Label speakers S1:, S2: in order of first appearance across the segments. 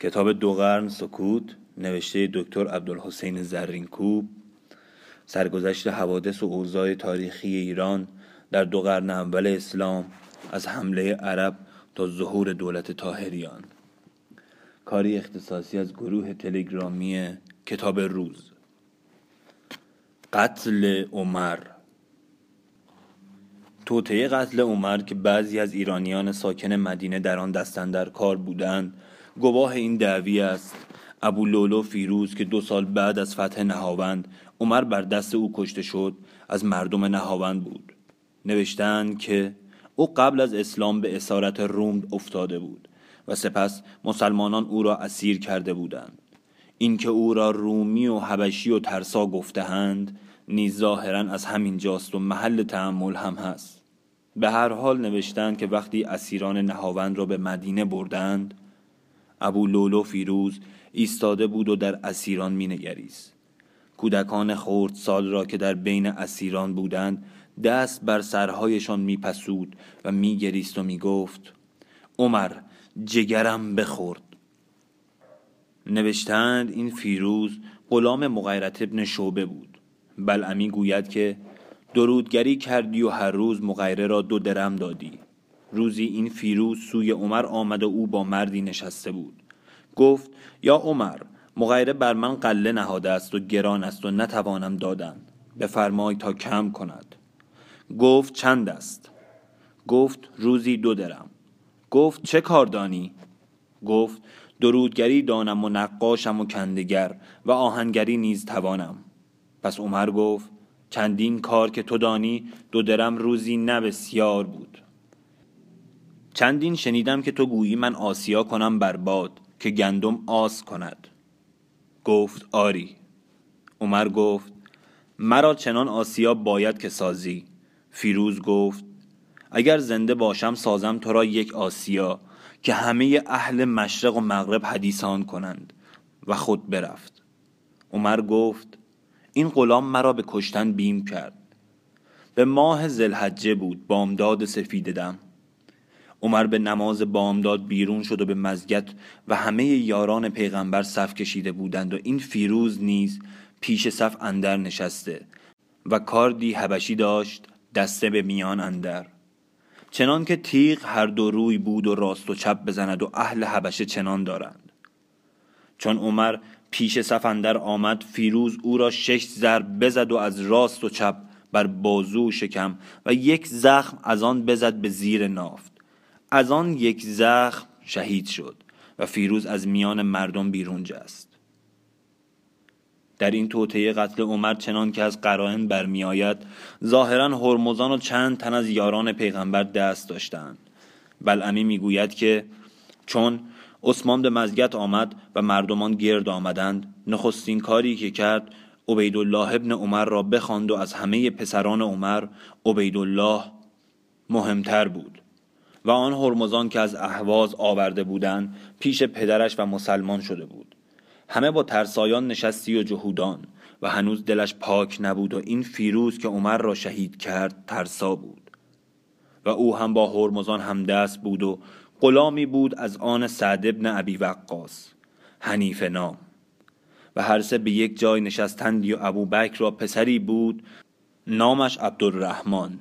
S1: کتاب دو قرن سکوت نوشته دکتر عبدالحسین زرینکوب سرگذشت حوادث و اوضاع تاریخی ایران در دو قرن اول اسلام از حمله عرب تا ظهور دولت تاهریان کاری اختصاصی از گروه تلگرامی کتاب روز. قتل عمر. توطعه قتل عمر که بعضی از ایرانیان ساکن مدینه در آن دستن در کار بودند گواه این دعوی است. ابو لولو فیروز که دو سال بعد از فتح نهاوند عمر بر دست او کشته شد از مردم نهاوند بود. نوشتند که او قبل از اسلام به اسارت روم افتاده بود و سپس مسلمانان او را اسیر کرده بودند. اینکه او را رومی و حبشی و ترسا گفتهاند نیز ظاهرا از همین جاست و محل تعمل هم هست. به هر حال نوشتند که وقتی اسیران نهاوند را به مدینه بردند ابو لولو فیروز ایستاده بود و در اسیران مینگریست کودکان خورد سال را که در بین اسیران بودند دست بر سرهایشان میپسود و میگریست و می‌گفت عمر جگرم بخورد. نوشتند این فیروز غلام مغیرت ابن شعبه بود. بلعمی گوید که درودگری کردی و هر روز مغیره را دو درم دادی. روزی این فیروز سوی عمر آمد و او با مردی نشسته بود. گفت یا عمر مغیره بر من قله نهاده است و گران است و نتوانم دادن. بفرمای تا کم کند. گفت چند است؟ گفت روزی دو درم. گفت چه کار دانی؟ گفت درودگری دانم و نقاشم و کندگر و آهنگری نیز توانم. پس عمر گفت چندین کار که تو دانی دو درم روزی نه بسیار بود. چندین شنیدم که تو گویی من آسیا کنم بر باد که گندم آس کند. گفت آری. عمر گفت مرا چنان آسیا باید که سازی. فیروز گفت اگر زنده باشم سازم تو را یک آسیا که همه اهل مشرق و مغرب حدیثان کنند و خود برفت. عمر گفت این غلام مرا به کشتن بیم کرد. به ماه زلحجه بود بامداد سفیددم عمر به نماز بامداد بیرون شد و به مزگت و همه یاران پیغمبر صف کشیده بودند و این فیروز نیز پیش صف اندر نشسته و کاردی حبشی داشت دسته به میان اندر. چنان که تیغ هر دو روی بود و راست و چپ بزند و اهل حبشه چنان دارند. چون عمر پیش صف اندر آمد فیروز او را شش ضرب بزد و از راست و چپ بر بازو و شکم و یک زخم از آن بزد به زیر نافت. از آن یک زخم شهید شد و فیروز از میان مردم بیرون جست. در این توطعه قتل عمر چنان که از قرائن برمیآید ظاهرا هرمزان و چند تن از یاران پیغمبر دست داشتند. بلعمی می‌گوید که چون عثمان به مزگت آمد و مردمان گرد آمدند نخستین کاری که کرد عبیدالله ابن عمر را بخواند و از همه پسران عمر عبیدالله مهمتر بود. و آن هرمزان که از اهواز آورده بودند پیش پدرش و مسلمان شده بود. همه با ترسایان نشستی و جهودان و هنوز دلش پاک نبود و این فیروز که عمر را شهید کرد ترسا بود. و او هم با هرمزان همدست بود و غلامی بود از آن سعد ابن ابی وقاص حنیف نام. و هر سه به یک جای نشستندی و ابو بکر را پسری بود نامش عبدالرحمن.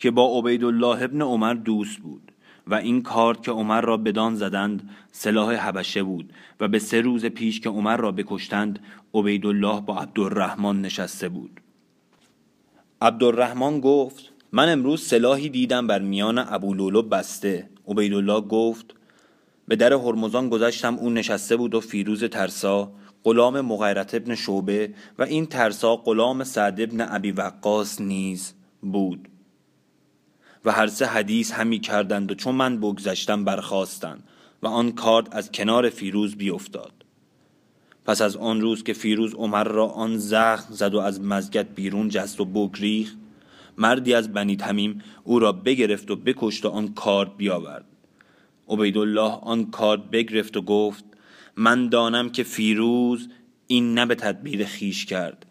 S1: که با عبیدالله ابن عمر دوست بود و این کارت که عمر را بدان زدند سلاح حبشه بود و به سه روز پیش که عمر را بکشتند عبیدالله با عبدالرحمن نشسته بود. عبدالرحمن گفت من امروز سلاحی دیدم بر میان ابولولو بسته. عبیدالله گفت به در هرمزان گذشتم او نشسته بود و فیروز ترسا غلام مغیرت ابن شعبه و این ترسا غلام سعد ابن ابی وقاص نیز بود. و هر سه حدیث همی کردند و چون من بگذشتم برخواستند و آن کارد از کنار فیروز بیافتاد. پس از آن روز که فیروز عمر را آن زخم زد و از مزگت بیرون جست و بگریخت مردی از بنی تمیم او را بگرفت و بکشت و آن کارد بیاورد. عبیدالله آن کارد بگرفت و گفت من دانم که فیروز این نه به تدبیر خیش کرد.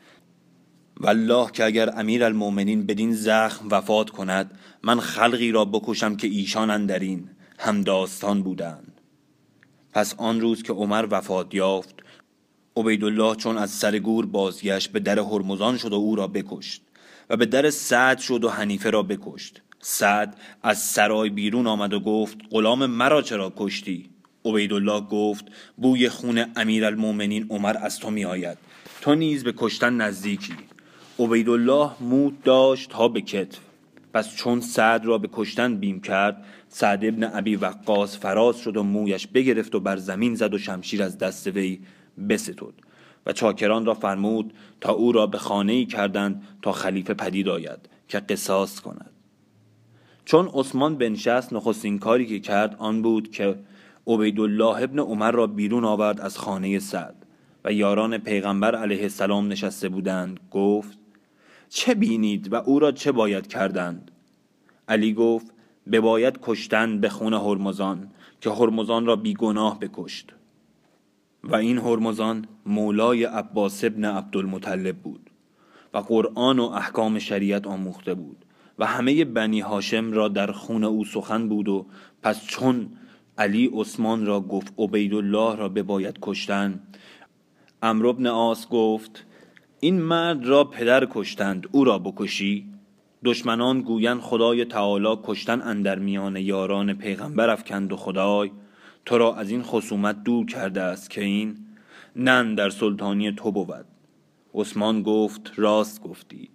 S1: والله که اگر امیر المومنین بدین زخم وفات کند من خلقی را بکشم که ایشان اندرین هم داستان بودند. پس آن روز که عمر وفات یافت عبیدالله چون از سر گور بازگشت به در هرمزان شد و او را بکشت و به در سعد شد و حنیفه را بکشت. سعد از سرای بیرون آمد و گفت غلام مرا چرا کشتی؟ عبیدالله گفت بوی خون امیرالمؤمنین عمر از تو می آید تو نیز به کشتن نزدیکی. عبیدالله مود داشت تا به کتف. پس چون سعد را به کشتن بیم کرد سعد ابن ابی وقاص فراز شد و مویش بگرفت و بر زمین زد و شمشیر از دست وی بستود و چاکران را فرمود تا او را به خانه ای کردند تا خلیفه پدید آید که قصاص کند. چون عثمان بنشست نخستین کاری که کرد آن بود که عبیدالله ابن عمر را بیرون آورد از خانه سعد و یاران پیغمبر علیه السلام نشسته بودند گفت چه بینید و او را چه باید کردند؟ علی گفت بباید کشتن به خون هرمزان که هرمزان را بیگناه بکشت. و این هرمزان مولای عباس ابن عبدالمطلب بود و قرآن و احکام شریعت آموخته بود و همه بنی هاشم را در خون او سخن بود و پس چون علی عثمان را گفت عبیدالله را بباید کشتن امر ابن آس گفت این مرد را پدر کشتند او را بکشی؟ دشمنان گویند خدای تعالی کشتن اندر میان یاران پیغمبر افکند و خدای تو را از این خصومت دور کرده است که این نن در سلطانی تو بود. عثمان گفت راست گفتی.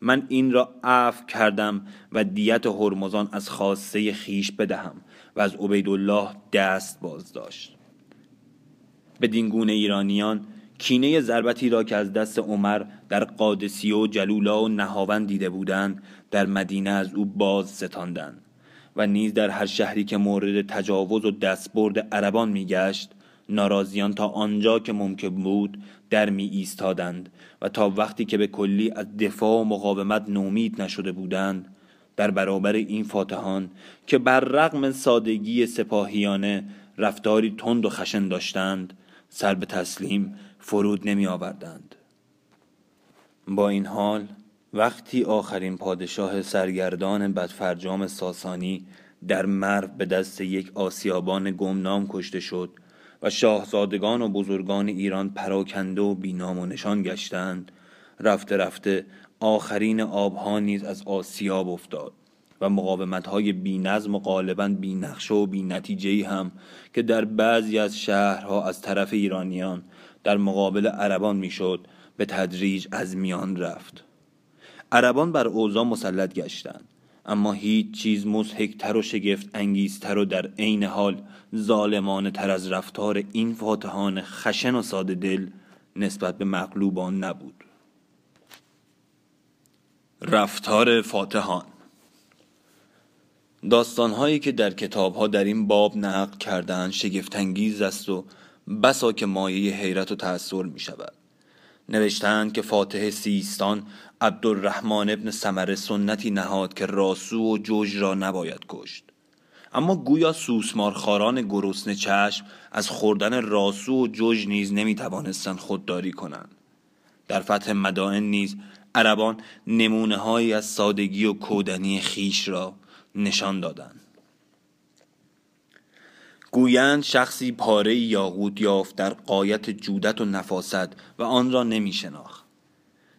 S1: من این را عفو کردم و دیت هرمزان از خاصه خیش بدهم و از عبیدالله دست باز داشت. به دینگونه ایرانیان کینه ضربتی را که از دست عمر در قادسیه و جلولا و نهاون دیده بودند در مدینه از او باز ستاندند و نیز در هر شهری که مورد تجاوز و دستبرد عربان میگشت ناراضیان تا آنجا که ممکن بود در می ایستادند و تا وقتی که به کلی از دفاع و مقاومت نومید نشده بودند در برابر این فاتحان که بر رغم سادگی سپاهیانه رفتاری تند و خشن داشتند سر به تسلیم فرود نمی آوردند. با این حال وقتی آخرین پادشاه سرگردان بدفرجام ساسانی در مرو به دست یک آسیابان گمنام کشته شد و شاهزادگان و بزرگان ایران پراکنده و بینام و نشان گشتند رفته رفته آخرین آبها نیز از آسیاب افتاد. و مقاومت های بی نظم و غالبا بی نقشه و بی نتیجه هم که در بعضی از شهرها از طرف ایرانیان در مقابل عربان می‌شد به تدریج از میان رفت. عربان بر اوضاع مسلط گشتند اما هیچ چیز مزهکتر و شگفت انگیزتر و در عین حال ظالمانه تر از رفتار این فاتحان خشن و ساده دل نسبت به مغلوبان نبود. رفتار فاتحان داستانهایی که در کتابها در این باب نقل کردن شگفتانگیز است و بسا که مایه حیرت و تأثیر می شود نوشتند که فاتح سیستان عبدالرحمن ابن سمر سنتی نهاد که راسو و جوج را نباید کشت. اما گویا سوسمارخاران گرسنه چشم از خوردن راسو و جوج نیز نمی توانستند خودداری کنند. در فتح مدائن نیز عربان نمونه هایی از سادگی و کودنی خیش را نشان دادند گویند شخصی پاره یاقوت یافت در قایت جودت و نفاست و آن را نمی شناخت.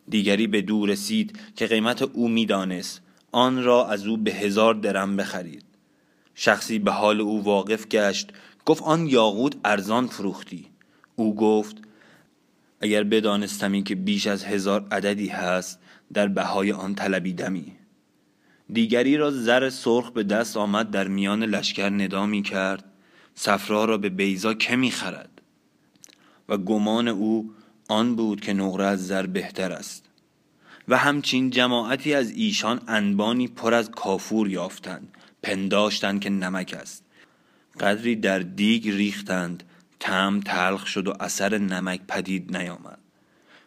S1: دیگری به دور رسید که قیمت او می‌دانست آن را از او به هزار درم بخرید. شخصی به حال او واقف گشت. گفت آن یاقوت ارزان فروختی. او گفت اگر بدانستمی که بیش از هزار عددی هست در بهای آن طلبیدمی. دیگری را زر سرخ به دست آمد در میان لشکر ندا کرد صفرا را به بیزا که می‌خرد؟ و گمان او آن بود که نقره از زر بهتر است. و همچین جماعتی از ایشان انبانی پر از کافور یافتند پنداشتند که نمک است. قدری در دیگ ریختند تم تلخ شد و اثر نمک پدید نیامد.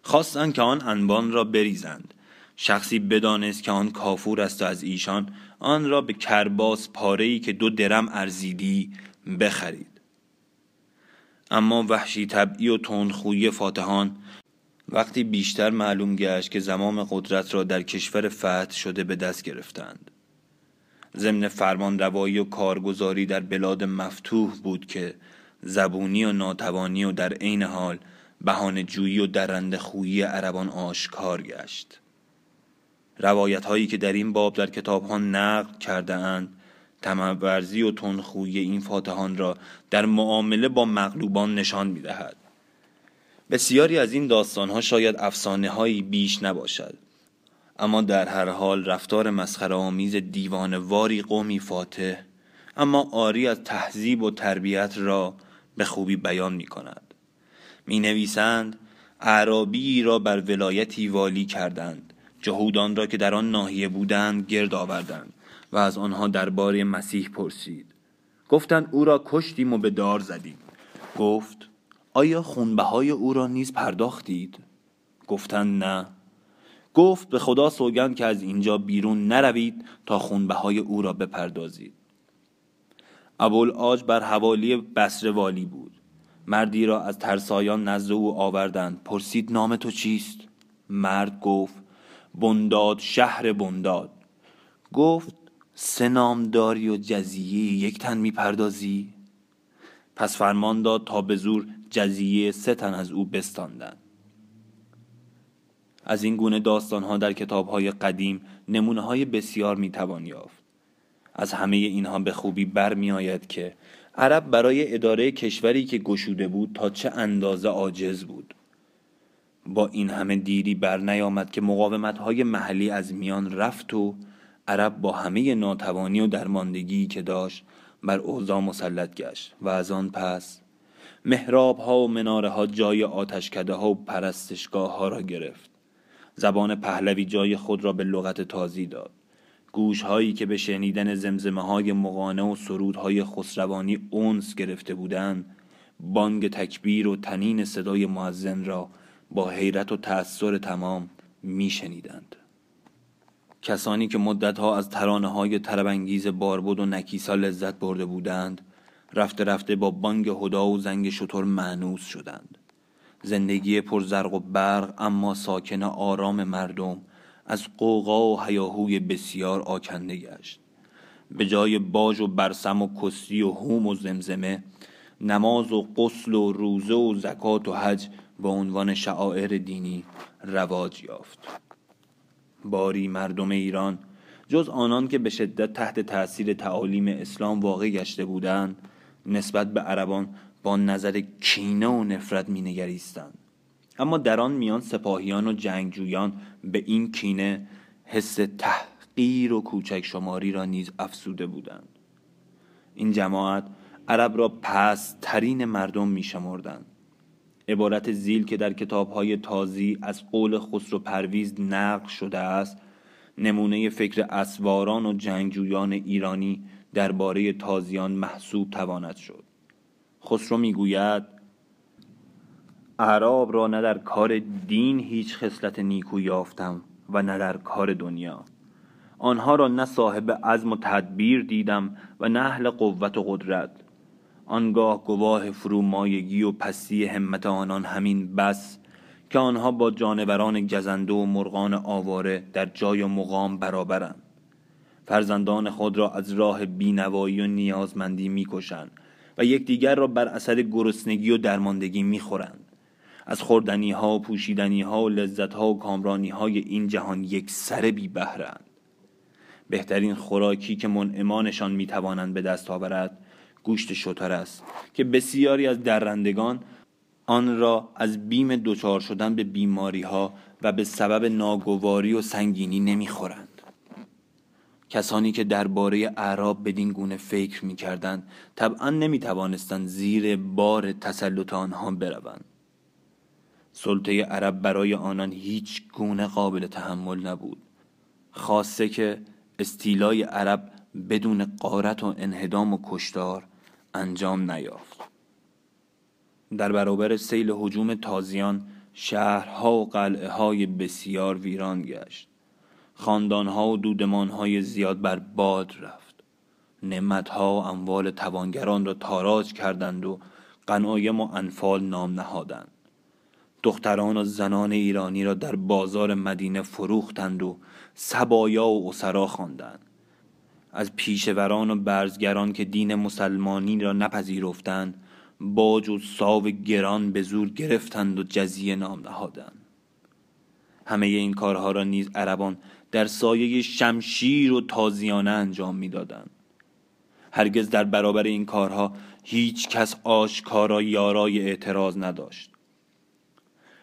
S1: خواستند که آن انبان را بریزند. شخصی بدانست که آن کافور است و از ایشان آن را به کرباس پاره‌ای که دو درم ارزیدی بخرید. اما وحشی طبعی و تندخویی فاتحان وقتی بیشتر معلوم گشت که زمام قدرت را در کشور فتح شده به دست گرفتند. ضمن فرمان روایی و کارگزاری در بلاد مفتوح بود که زبونی و ناتوانی و در عین حال بهانه جویی و درنده خویی عربان آشکار گشت. روایت هایی که در این باب در کتاب ها نقل کرده اند تمورزی و تنخویی این فاتحان را در معامله با مغلوبان نشان می دهد. بسیاری از این داستان ها شاید افسانه هایی بیش نباشد. اما در هر حال رفتار مسخره آمیز دیوان واری قومی فاتح اما آری از تهذیب و تربیت را به خوبی بیان می کند می نویسند عربی را بر ولایتی والی کردند. جهودان را که در آن ناحیه بودند گرد آوردند و از آنها درباره مسیح پرسید. گفتند او را کشتیم و به دار زدیم. گفت آیا خونبه های او را نیز پرداختید؟ گفتند نه. گفت به خدا سوگند که از اینجا بیرون نروید تا خونبه های او را بپردازید. آج بر حوالی بسر والی بود. مردی را از ترسایان نزد او آوردند. پرسید نام تو چیست؟ مرد گفت بنداد شهر بنداد. گفت سه نامداری و جزیه یک تن می‌پردازی؟ پس فرمان داد تا به زور جزیه سه تن از او بستاندند. از این گونه داستان ها در کتاب های قدیم نمونه های بسیار می‌توان یافت. از همه اینها به خوبی برمی آید که عرب برای اداره کشوری که گشوده بود تا چه اندازه عاجز بود. با این همه دیری بر نیامد که مقاومت های محلی از میان رفت و عرب با همه ناتوانی و درماندگی که داشت بر اوضاع مسلط گشت و از آن پس محراب ها و مناره ها جای آتشکده ها و پرستشگاه ها را گرفت. زبان پهلوی جای خود را به لغت تازی داد. گوش هایی که به شنیدن زمزمه های مقانه و سرودهای خسروانی اونس گرفته بودند بانگ تکبیر و تنین صدای معزن را با حیرت و تأثیر تمام میشنیدند. کسانی که مدتها از ترانه های تربنگیز باربود و نکیسا لذت برده بودند رفته رفته با بانگ هدا و زنگ شطور معنوس شدند. زندگی پرزرق و برق اما ساکن آرام مردم از قوقا و هیاهوی بسیار آکنده گشت. به جای باج و برسم و کسی و هوم و زمزمه نماز و قسل و روزه و زکات و حج به عنوان شعائر دینی رواج یافت. باری مردم ایران جز آنان که به شدت تحت تأثیر تعالیم اسلام واقع گشته بودند نسبت به عربان با نظر کینه و نفرت مینگریستند. اما در آن میان سپاهیان و جنگجویان به این کینه حس تحقیر و کوچک شماری را نیز افسوده بودند. این جماعت عرب را پس ترین مردم می شمردند عبارت زیل که در کتابهای تازی از قول خسرو پرویز نقل شده است نمونه فکر اسواران و جنگجویان ایرانی درباره تازیان محسوب تواند شد. خسرو می‌گوید اعراب را نه در کار دین هیچ خصلت نیکو یافتم و نه در کار دنیا. آنها را نه صاحب عزم و تدبیر دیدم و نه اهل قوت و قدرت. آنگاه گواه فرومایگی و پستی همت آنان همین بس که آنها با جانوران گزنده و مرغان آواره در جای و مقام برابرند. فرزندان خود را از راه بینوایی و نیازمندی می‌کشند و یکدیگر را بر اثر گرسنگی و درماندگی می‌خورند. از خوردنی ها و پوشیدنی ها و لذت ها و کامرانی های این جهان یک سر بی بهرند بهترین خوراکی که منعمانشان می‌توانند به دست آورد گوشت شتر است که بسیاری از درندگان آن را از بیم دچار شدن به بیماری ها و به سبب ناگواری و سنگینی نمی‌خورند. کسانی که درباره اعراب بدین گونه فکر می‌کردند طبعا نمی‌توانستند زیر بار تسلط آنها بروند. سلطه عرب برای آنان هیچ گونه قابل تحمل نبود. خاصه که استیلای عرب بدون قارت و انهدام و کشتار انجام نیافت. در برابر سیل حجوم تازیان شهرها و قلعه های بسیار ویران گشت. خاندانها و دودمانهای زیاد بر باد رفت. نعمتها و اموال توانگران را تاراج کردند و قنایم و انفال نام نهادند. دختران و زنان ایرانی را در بازار مدینه فروختند و سبایا و اسرا خواندند. از پیشوران و برزگران که دین مسلمانی را نپذیرفتند باج و ساو گران به زور گرفتند و جزیه نام نهادند. همه این کارها را نیز عربان در سایه شمشیر و تازیانه انجام می‌دادند. هرگز در برابر این کارها هیچ کس آشکارا یارای اعتراض نداشت.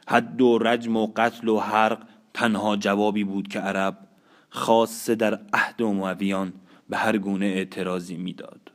S1: حد و رجم و قتل و حرق تنها جوابی بود که عرب خاصه در عهد امویان به هر گونه اعتراضی می‌داد.